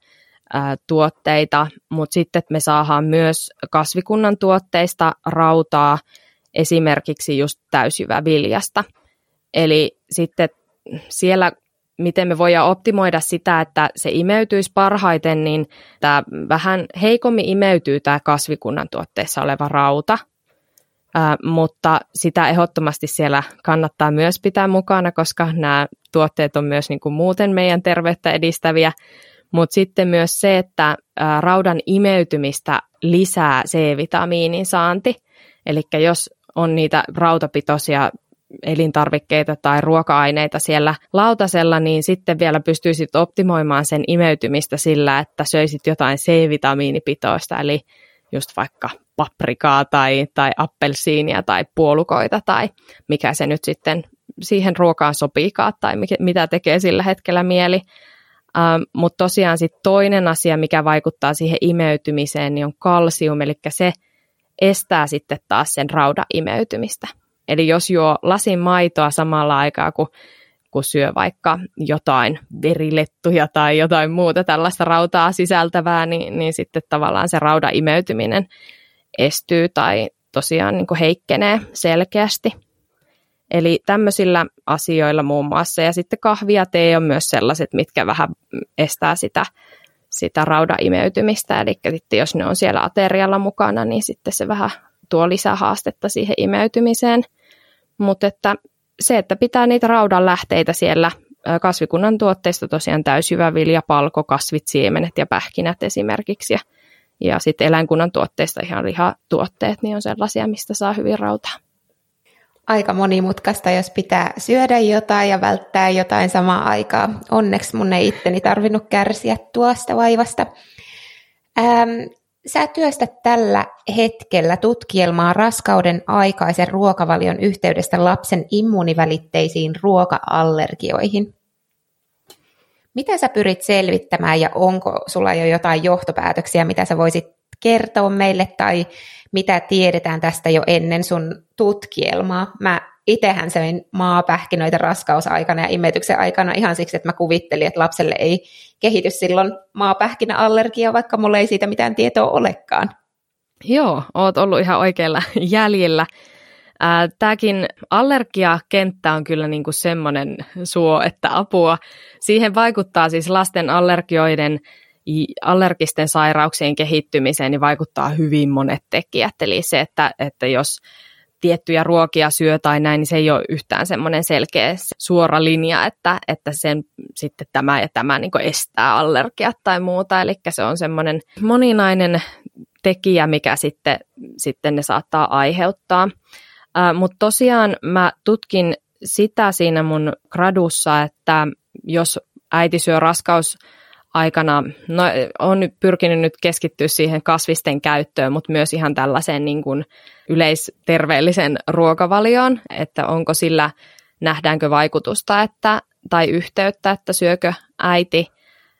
tuotteita, mutta sitten me saadaan myös kasvikunnan tuotteista rautaa esimerkiksi just täysjyväviljasta. Eli sitten siellä miten me voidaan optimoida sitä, että se imeytyisi parhaiten, niin tämä vähän heikommin imeytyy tämä kasvikunnan tuotteessa oleva rauta, Ää, mutta sitä ehdottomasti siellä kannattaa myös pitää mukana, koska nämä tuotteet on myös niin kuin muuten meidän terveyttä edistäviä, Mutta sitten myös se, että raudan imeytymistä lisää C-vitamiinin saanti. Eli jos on niitä rautapitoisia elintarvikkeita tai ruoka-aineita siellä lautasella, niin sitten vielä pystyisit optimoimaan sen imeytymistä sillä, että söisit jotain C-vitamiinipitoista, eli just vaikka paprikaa tai, tai appelsiinia tai puolukoita tai mikä se nyt sitten siihen ruokaan sopiikaan tai mikä, mitä tekee sillä hetkellä mieli. Ähm, Mutta tosiaan sitten toinen asia, mikä vaikuttaa siihen imeytymiseen, niin on kalsium, eli se estää sitten taas sen raudan imeytymistä. Eli jos juo lasin maitoa samalla aikaa, kun, kun syö vaikka jotain verilettuja tai jotain muuta tällaista rautaa sisältävää, niin, niin sitten tavallaan se raudan imeytyminen estyy tai tosiaan niin heikkenee selkeästi. Eli tämmöisillä asioilla muun muassa. Ja sitten kahvi ja tee on myös sellaiset, mitkä vähän estää sitä, sitä raudan imeytymistä. Eli sitten jos ne on siellä aterialla mukana, niin sitten se vähän tuo lisää haastetta siihen imeytymiseen. Mutta että se, että pitää niitä raudan lähteitä siellä kasvikunnan tuotteista tosiaan vilja, palko, kasvit, siemenet ja pähkinät esimerkiksi. Ja, ja sitten eläinkunnan tuotteista ihan lihatuotteet, niin on sellaisia, mistä saa hyvin rautaa. Aika monimutkaista, jos pitää syödä jotain ja välttää jotain samaa aikaa. Onneksi mun ei itteni tarvinnut kärsiä tuosta vaivasta. Ähm, Sä työstät tällä hetkellä tutkielmaa raskauden aikaisen ruokavalion yhteydestä lapsen immuunivälitteisiin ruoka-allergioihin. Mitä sä pyrit selvittämään ja onko sulla jo jotain johtopäätöksiä, mitä sä voisit kertoa meille tai mitä tiedetään tästä jo ennen sun tutkielmaa? Mä itsehän söin maapähkinöitä raskausaikana ja imetyksen aikana ihan siksi, että mä kuvittelin, että lapselle ei kehity silloin maapähkinäallergia, vaikka mulla ei siitä mitään tietoa olekaan. Joo, oot ollut ihan oikealla jäljellä. Tämäkin allergiakenttä on kyllä niin kuin semmoinen suo, että apua. Siihen vaikuttaa siis lasten allergioiden allergisten sairauksien kehittymiseen, niin vaikuttaa hyvin monet tekijät. Eli se, että, että jos tiettyjä ruokia syö tai näin, niin se ei ole yhtään semmoinen selkeä suora linja, että, että sen sitten tämä ja tämä niin estää allergiat tai muuta. Eli se on semmoinen moninainen tekijä, mikä sitten, sitten ne saattaa aiheuttaa. Mutta tosiaan mä tutkin sitä siinä mun gradussa, että jos äiti syö raskaus aikana, no on pyrkinyt nyt keskittyä siihen kasvisten käyttöön, mutta myös ihan tällaiseen niin kuin yleisterveellisen ruokavalioon, että onko sillä, nähdäänkö vaikutusta että, tai yhteyttä, että syökö äiti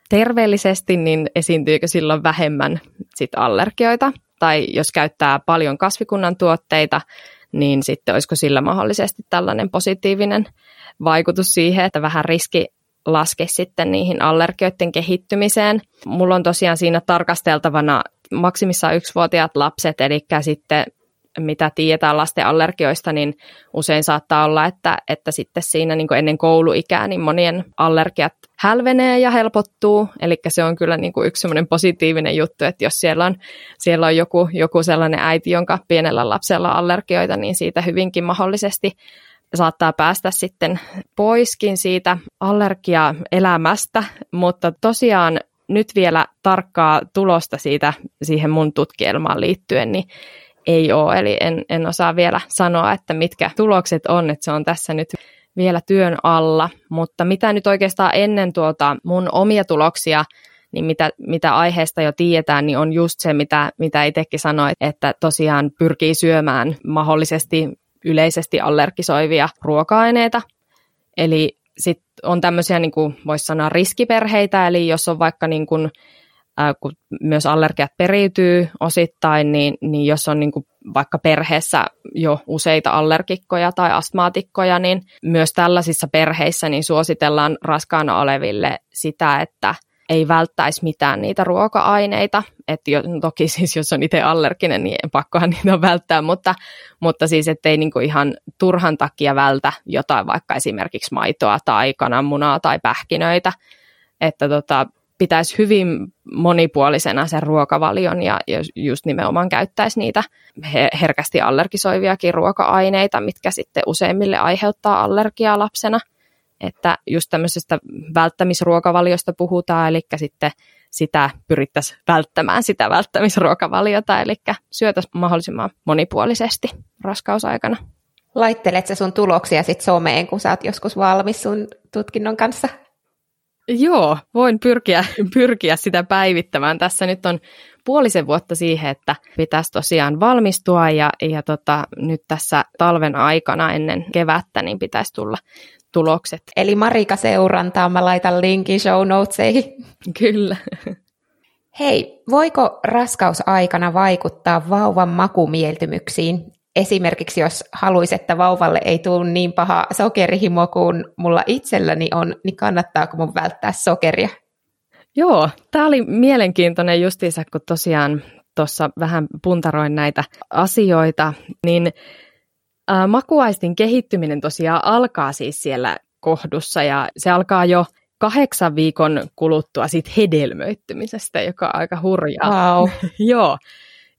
terveellisesti, niin esiintyykö silloin vähemmän sit allergioita, tai jos käyttää paljon kasvikunnan tuotteita, niin sitten olisiko sillä mahdollisesti tällainen positiivinen vaikutus siihen, että vähän riski laske sitten niihin allergioiden kehittymiseen. Mulla on tosiaan siinä tarkasteltavana maksimissaan yksivuotiaat lapset, eli sitten mitä tiedetään lasten allergioista, niin usein saattaa olla, että, että sitten siinä niin ennen kouluikää niin monien allergiat hälvenee ja helpottuu. Eli se on kyllä niin yksi semmoinen positiivinen juttu, että jos siellä on, siellä on joku, joku sellainen äiti, jonka pienellä lapsella on allergioita, niin siitä hyvinkin mahdollisesti saattaa päästä sitten poiskin siitä allergiaelämästä, mutta tosiaan nyt vielä tarkkaa tulosta siitä siihen mun tutkielmaan liittyen, niin ei ole, eli en, en osaa vielä sanoa, että mitkä tulokset on, että se on tässä nyt vielä työn alla, mutta mitä nyt oikeastaan ennen tuota mun omia tuloksia, niin mitä, mitä aiheesta jo tiedetään, niin on just se, mitä, mitä itsekin sanoit, että tosiaan pyrkii syömään mahdollisesti yleisesti allergisoivia ruoka-aineita. Eli sitten on tämmöisiä, niin kuin voisi sanoa, riskiperheitä, eli jos on vaikka niin kuin, äh, kun myös allergiat periytyy osittain, niin, niin jos on niin kuin vaikka perheessä jo useita allergikkoja tai astmaatikkoja, niin myös tällaisissa perheissä niin suositellaan raskaana oleville sitä, että – ei välttäisi mitään niitä ruoka-aineita. että jo, toki siis jos on itse allerginen, niin pakkohan niitä välttää, mutta, mutta siis ettei niinku ihan turhan takia vältä jotain vaikka esimerkiksi maitoa tai kananmunaa tai pähkinöitä. Että tota, pitäisi hyvin monipuolisena sen ruokavalion ja just nimenomaan käyttäisi niitä herkästi allergisoiviakin ruoka-aineita, mitkä sitten useimmille aiheuttaa allergiaa lapsena – että just tämmöisestä välttämisruokavaliosta puhutaan, eli sitten sitä pyrittäisiin välttämään sitä välttämisruokavaliota, eli syötäisiin mahdollisimman monipuolisesti raskausaikana. Laittelet sä sun tuloksia sitten someen, kun sä oot joskus valmis sun tutkinnon kanssa? Joo, voin pyrkiä, pyrkiä sitä päivittämään. Tässä nyt on puolisen vuotta siihen, että pitäisi tosiaan valmistua ja, ja tota, nyt tässä talven aikana ennen kevättä niin pitäisi tulla tulokset. Eli Marika seurantaa, mä laitan linkin show notesihin. Kyllä. Hei, voiko raskausaikana vaikuttaa vauvan makumieltymyksiin? Esimerkiksi jos haluaisi, että vauvalle ei tule niin paha sokerihimo kuin mulla itselläni on, niin kannattaako mun välttää sokeria? Joo, tämä oli mielenkiintoinen justiinsa, kun tosiaan tuossa vähän puntaroin näitä asioita, niin ä, makuaistin kehittyminen tosiaan alkaa siis siellä kohdussa ja se alkaa jo kahdeksan viikon kuluttua siitä hedelmöittymisestä, joka on aika hurjaa. Wow. [laughs] Joo.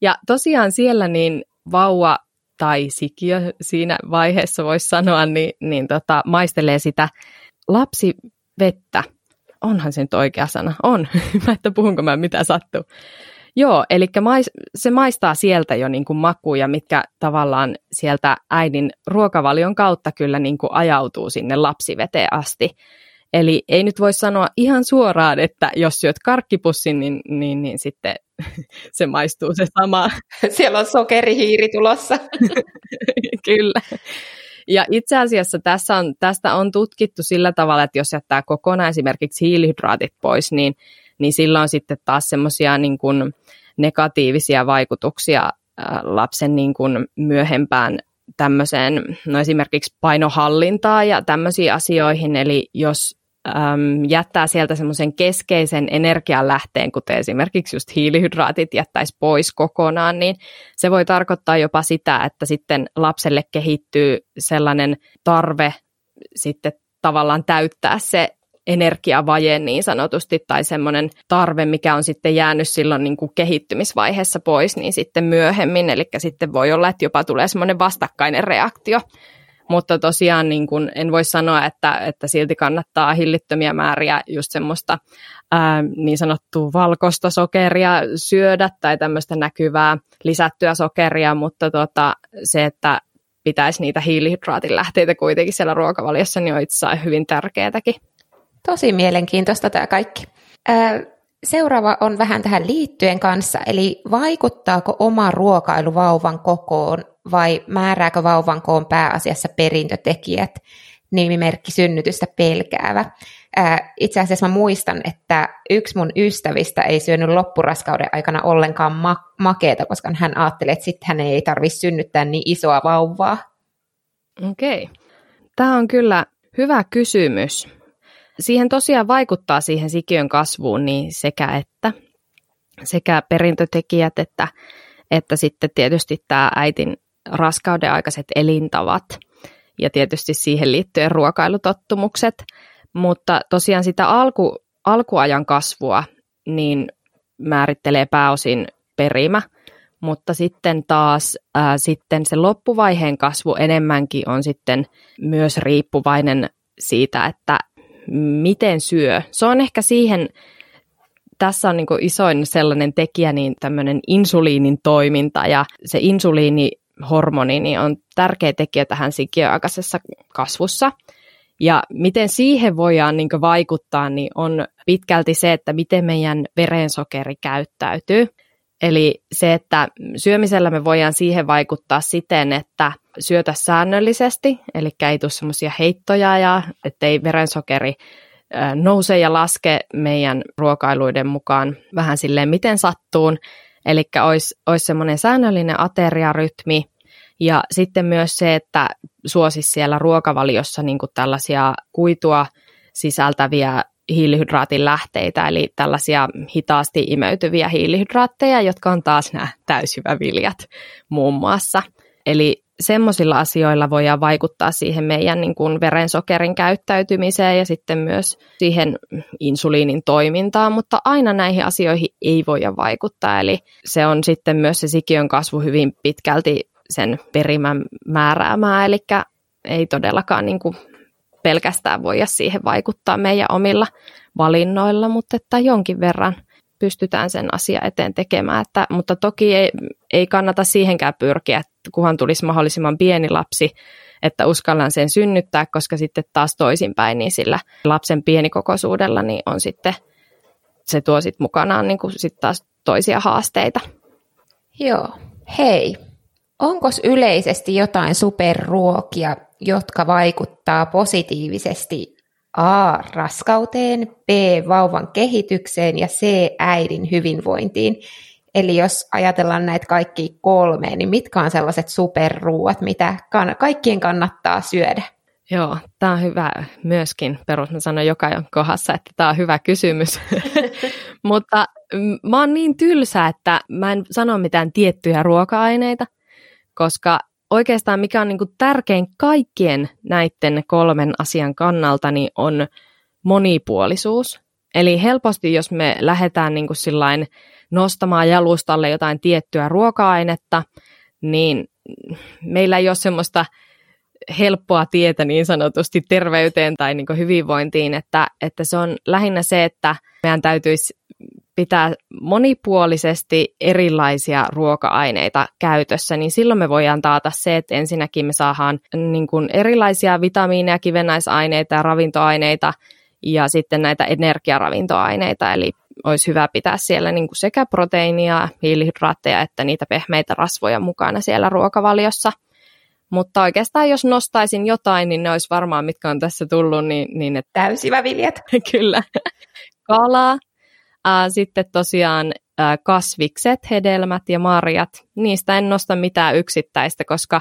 Ja tosiaan siellä niin vauva tai sikiö siinä vaiheessa voisi sanoa, niin, niin tota, maistelee sitä lapsivettä. Onhan se nyt oikea sana? On. [laughs] mä että puhunko mä mitä sattuu. Joo, eli mais, se maistaa sieltä jo niin kuin makuja, mitkä tavallaan sieltä äidin ruokavalion kautta kyllä niin kuin ajautuu sinne lapsiveteen asti. Eli ei nyt voi sanoa ihan suoraan, että jos syöt karkkipussin, niin, niin, niin sitten [laughs] se maistuu se sama. [laughs] Siellä on sokerihiiri tulossa. Kyllä. Ja itse asiassa tässä on, tästä on tutkittu sillä tavalla, että jos jättää kokonaan esimerkiksi hiilihydraatit pois, niin, niin silloin sitten taas semmoisia niin negatiivisia vaikutuksia lapsen niin kuin myöhempään tämmöiseen, no esimerkiksi painohallintaa ja tämmöisiin asioihin, eli jos äm, jättää sieltä semmoisen keskeisen energialähteen, kuten esimerkiksi just hiilihydraatit jättäisi pois kokonaan, niin se voi tarkoittaa jopa sitä, että sitten lapselle kehittyy sellainen tarve sitten tavallaan täyttää se energiavaje niin sanotusti, tai semmoinen tarve, mikä on sitten jäänyt silloin niin kuin kehittymisvaiheessa pois, niin sitten myöhemmin, eli sitten voi olla, että jopa tulee semmoinen vastakkainen reaktio mutta tosiaan niin kun en voi sanoa, että, että silti kannattaa hillittömiä määriä just semmoista ää, niin sanottua valkoista sokeria syödä tai tämmöistä näkyvää lisättyä sokeria, mutta tota, se, että pitäisi niitä hiilihydraatin lähteitä kuitenkin siellä ruokavaliossa, niin on itse hyvin tärkeätäkin. Tosi mielenkiintoista tämä kaikki. Ää, seuraava on vähän tähän liittyen kanssa, eli vaikuttaako oma ruokailu vauvan kokoon vai määrääkö vauvan koon pääasiassa perintötekijät, nimimerkki synnytystä pelkäävä. Ää, itse asiassa mä muistan, että yksi mun ystävistä ei syönyt loppuraskauden aikana ollenkaan ma- makeeta, koska hän ajatteli, että sitten hän ei tarvitse synnyttää niin isoa vauvaa. Okei. Okay. Tämä on kyllä hyvä kysymys. Siihen tosiaan vaikuttaa siihen sikiön kasvuun niin sekä että. Sekä perintötekijät että, että sitten tietysti tämä äitin raskauden aikaiset elintavat ja tietysti siihen liittyen ruokailutottumukset, mutta tosiaan sitä alku, alkuajan kasvua niin määrittelee pääosin perimä, mutta sitten taas ää, sitten se loppuvaiheen kasvu enemmänkin on sitten myös riippuvainen siitä, että miten syö. Se on ehkä siihen, tässä on niin isoin sellainen tekijä, niin tämmöinen insuliinin toiminta ja se insuliini hormoni niin on tärkeä tekijä tähän sikiöaikaisessa kasvussa. Ja miten siihen voidaan niin vaikuttaa, niin on pitkälti se, että miten meidän verensokeri käyttäytyy. Eli se, että syömisellä me voidaan siihen vaikuttaa siten, että syötä säännöllisesti, eli ei tule semmoisia heittoja ja ettei verensokeri nouse ja laske meidän ruokailuiden mukaan vähän silleen miten sattuun. Eli olisi, olisi semmoinen säännöllinen ateriarytmi ja sitten myös se, että suosisi siellä ruokavaliossa niin tällaisia kuitua sisältäviä hiilihydraatin lähteitä, eli tällaisia hitaasti imeytyviä hiilihydraatteja, jotka on taas nämä täysjyväviljat muun muassa. Eli semmoisilla asioilla voidaan vaikuttaa siihen meidän niin kuin verensokerin käyttäytymiseen ja sitten myös siihen insuliinin toimintaan, mutta aina näihin asioihin ei voida vaikuttaa. Eli se on sitten myös se sikiön kasvu hyvin pitkälti sen perimän määräämää, eli ei todellakaan niin kuin pelkästään voida siihen vaikuttaa meidän omilla valinnoilla, mutta että jonkin verran pystytään sen asia eteen tekemään. Että, mutta toki ei, ei kannata siihenkään pyrkiä, kunhan tulisi mahdollisimman pieni lapsi, että uskallan sen synnyttää, koska sitten taas toisinpäin, niin sillä lapsen pienikokoisuudella niin on sitten, se tuo sitten mukanaan niin kuin sit taas toisia haasteita. Joo. Hei, onko yleisesti jotain superruokia, jotka vaikuttaa positiivisesti A. raskauteen, B. vauvan kehitykseen ja C. äidin hyvinvointiin? Eli jos ajatellaan näitä kaikki kolme, niin mitkä on sellaiset superruuat, mitä kann- kaikkien kannattaa syödä? Joo, tämä on hyvä myöskin. Perus mä sanoin joka kohdassa, että tämä on hyvä kysymys. [laughs] Mutta mä oon niin tylsä, että mä en sano mitään tiettyjä ruoka-aineita, koska oikeastaan mikä on niin kuin tärkein kaikkien näiden kolmen asian kannalta, niin on monipuolisuus. Eli helposti, jos me lähdetään niin kuin nostamaan jalustalle jotain tiettyä ruoka-ainetta, niin meillä ei ole semmoista helppoa tietä niin sanotusti terveyteen tai niin hyvinvointiin, että, että se on lähinnä se, että meidän täytyisi pitää monipuolisesti erilaisia ruoka-aineita käytössä, niin silloin me voidaan taata se, että ensinnäkin me saadaan niin kuin erilaisia vitamiineja, kivennäisaineita ja ravintoaineita ja sitten näitä energiaravintoaineita, eli olisi hyvä pitää siellä niin kuin sekä proteiinia, hiilihydraatteja että niitä pehmeitä rasvoja mukana siellä ruokavaliossa. Mutta oikeastaan jos nostaisin jotain, niin ne olisi varmaan, mitkä on tässä tullut, niin, niin että... Täysiväviljet. [laughs] Kyllä. Kalaa, sitten tosiaan kasvikset, hedelmät ja marjat. Niistä en nosta mitään yksittäistä, koska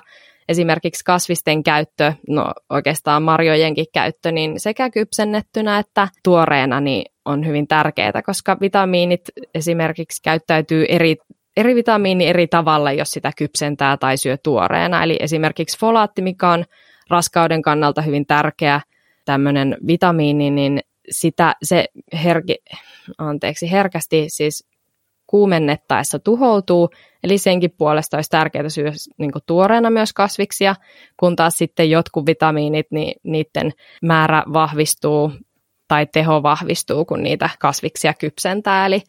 esimerkiksi kasvisten käyttö, no oikeastaan marjojenkin käyttö, niin sekä kypsennettynä että tuoreena niin on hyvin tärkeää, koska vitamiinit esimerkiksi käyttäytyy eri, eri vitamiini eri tavalla, jos sitä kypsentää tai syö tuoreena. Eli esimerkiksi folaatti, mikä on raskauden kannalta hyvin tärkeä tämmöinen vitamiini, niin sitä se herki, anteeksi, herkästi siis kuumennettaessa tuhoutuu, eli senkin puolesta olisi tärkeää syödä niin tuoreena myös kasviksia, kun taas sitten jotkut vitamiinit, niin niiden määrä vahvistuu tai teho vahvistuu, kun niitä kasviksia kypsentää, eli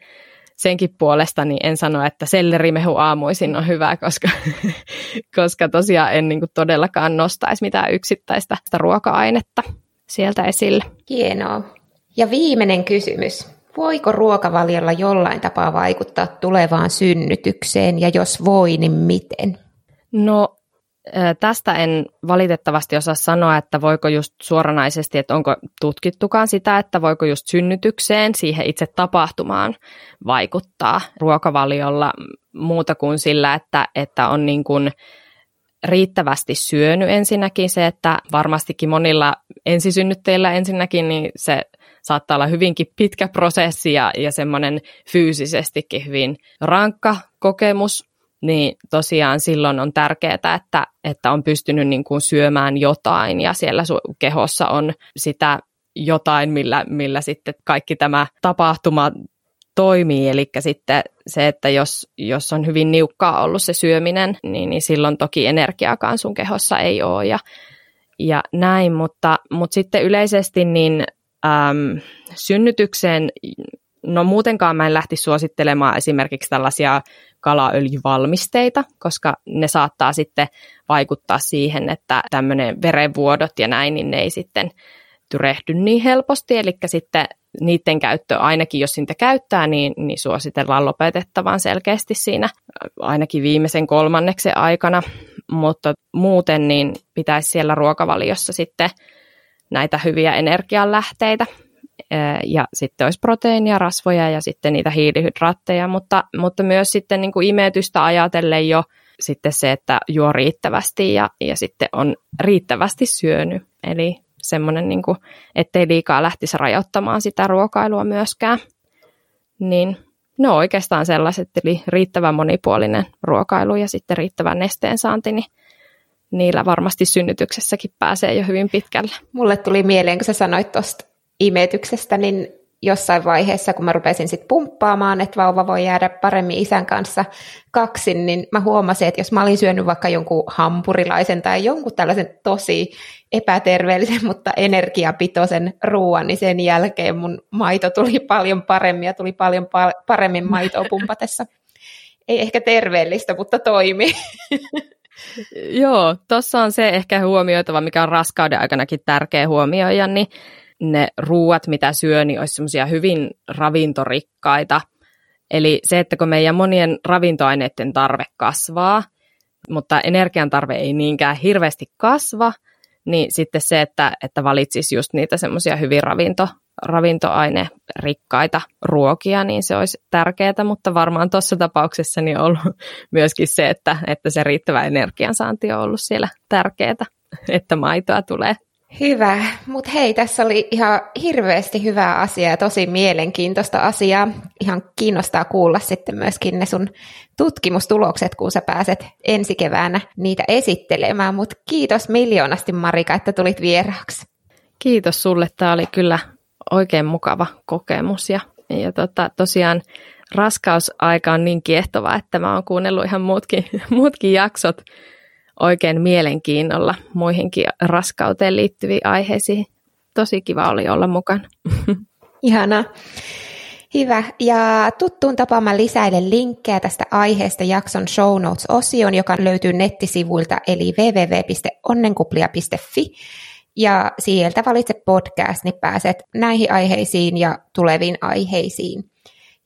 senkin puolesta niin en sano, että sellerimehu aamuisin on hyvä, koska, [laughs] koska tosiaan en niin todellakaan nostaisi mitään yksittäistä ruoka-ainetta sieltä esille. Hienoa. Ja viimeinen kysymys. Voiko ruokavaliolla jollain tapaa vaikuttaa tulevaan synnytykseen ja jos voi, niin miten? No tästä en valitettavasti osaa sanoa, että voiko just suoranaisesti, että onko tutkittukaan sitä, että voiko just synnytykseen, siihen itse tapahtumaan vaikuttaa ruokavaliolla muuta kuin sillä, että, että on niin kuin riittävästi syönyt ensinnäkin se, että varmastikin monilla ensisynnytteillä ensinnäkin niin se saattaa olla hyvinkin pitkä prosessi ja, ja semmoinen fyysisestikin hyvin rankka kokemus, niin tosiaan silloin on tärkeää, että, että on pystynyt niin kuin syömään jotain ja siellä kehossa on sitä jotain, millä, millä sitten kaikki tämä tapahtuma toimii. Eli sitten se, että jos, jos on hyvin niukkaa ollut se syöminen, niin, niin silloin toki energiaakaan sun kehossa ei ole ja, ja näin, mutta, mutta sitten yleisesti niin äm, synnytykseen, no muutenkaan mä en lähti suosittelemaan esimerkiksi tällaisia kalaöljyvalmisteita, koska ne saattaa sitten vaikuttaa siihen, että tämmöinen verenvuodot ja näin, niin ne ei sitten tyrehdy niin helposti, eli sitten niiden käyttö, ainakin jos niitä käyttää, niin, niin suositellaan lopetettavan selkeästi siinä ainakin viimeisen kolmanneksen aikana, mutta muuten niin pitäisi siellä ruokavaliossa sitten näitä hyviä energianlähteitä. Ja sitten olisi proteiinia, rasvoja ja sitten niitä hiilihydraatteja, mutta, mutta myös sitten niin kuin imetystä ajatellen jo sitten se, että juo riittävästi ja, ja sitten on riittävästi syönyt. Eli semmoinen, niin kuin, ettei liikaa lähtisi rajoittamaan sitä ruokailua myöskään. Niin ne on oikeastaan sellaiset, eli riittävän monipuolinen ruokailu ja sitten riittävän nesteen saanti, niin niillä varmasti synnytyksessäkin pääsee jo hyvin pitkälle. Mulle tuli mieleen, kun sä sanoit tuosta imetyksestä, niin jossain vaiheessa, kun mä rupesin sitten pumppaamaan, että vauva voi jäädä paremmin isän kanssa kaksin, niin mä huomasin, että jos mä olin syönyt vaikka jonkun hampurilaisen tai jonkun tällaisen tosi epäterveellisen, mutta energiapitoisen ruoan, niin sen jälkeen mun maito tuli paljon paremmin ja tuli paljon paremmin maitoa pumpatessa. Ei ehkä terveellistä, mutta toimi. [laughs] [laughs] Joo, tuossa on se ehkä huomioitava, mikä on raskauden aikanakin tärkeä huomioida, niin ne ruuat, mitä syö, niin olisi semmoisia hyvin ravintorikkaita. Eli se, että kun meidän monien ravintoaineiden tarve kasvaa, mutta energian tarve ei niinkään hirveästi kasva, niin sitten se, että, että valitsisi just niitä semmoisia hyvin ravinto, ravintoainerikkaita ruokia, niin se olisi tärkeää, mutta varmaan tuossa tapauksessa niin on ollut [laughs] myöskin se, että, että se riittävä energiansaanti on ollut siellä tärkeää, että maitoa tulee Hyvä, mutta hei, tässä oli ihan hirveästi hyvää asiaa ja tosi mielenkiintoista asiaa. Ihan kiinnostaa kuulla sitten myöskin ne sun tutkimustulokset, kun sä pääset ensi keväänä niitä esittelemään. Mutta kiitos miljoonasti Marika, että tulit vieraaksi. Kiitos sulle, tämä oli kyllä oikein mukava kokemus ja, ja tota, tosiaan raskausaika on niin kiehtova, että mä oon kuunnellut ihan muutkin, [laughs] muutkin jaksot oikein mielenkiinnolla muihinkin raskauteen liittyviin aiheisiin. Tosi kiva oli olla mukana. [laughs] Ihana. Hyvä. Ja tuttuun tapaan mä lisäilen linkkejä tästä aiheesta jakson show notes-osion, joka löytyy nettisivuilta eli www.onnenkuplia.fi. Ja sieltä valitse podcast, niin pääset näihin aiheisiin ja tuleviin aiheisiin.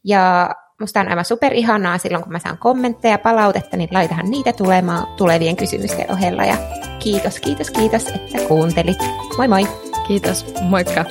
Ja Musta on aivan super ihanaa silloin, kun mä saan kommentteja, palautetta, niin laitahan niitä tulemaan tulevien kysymysten ohella. Ja kiitos, kiitos, kiitos, että kuuntelit. Moi moi! Kiitos, moikka!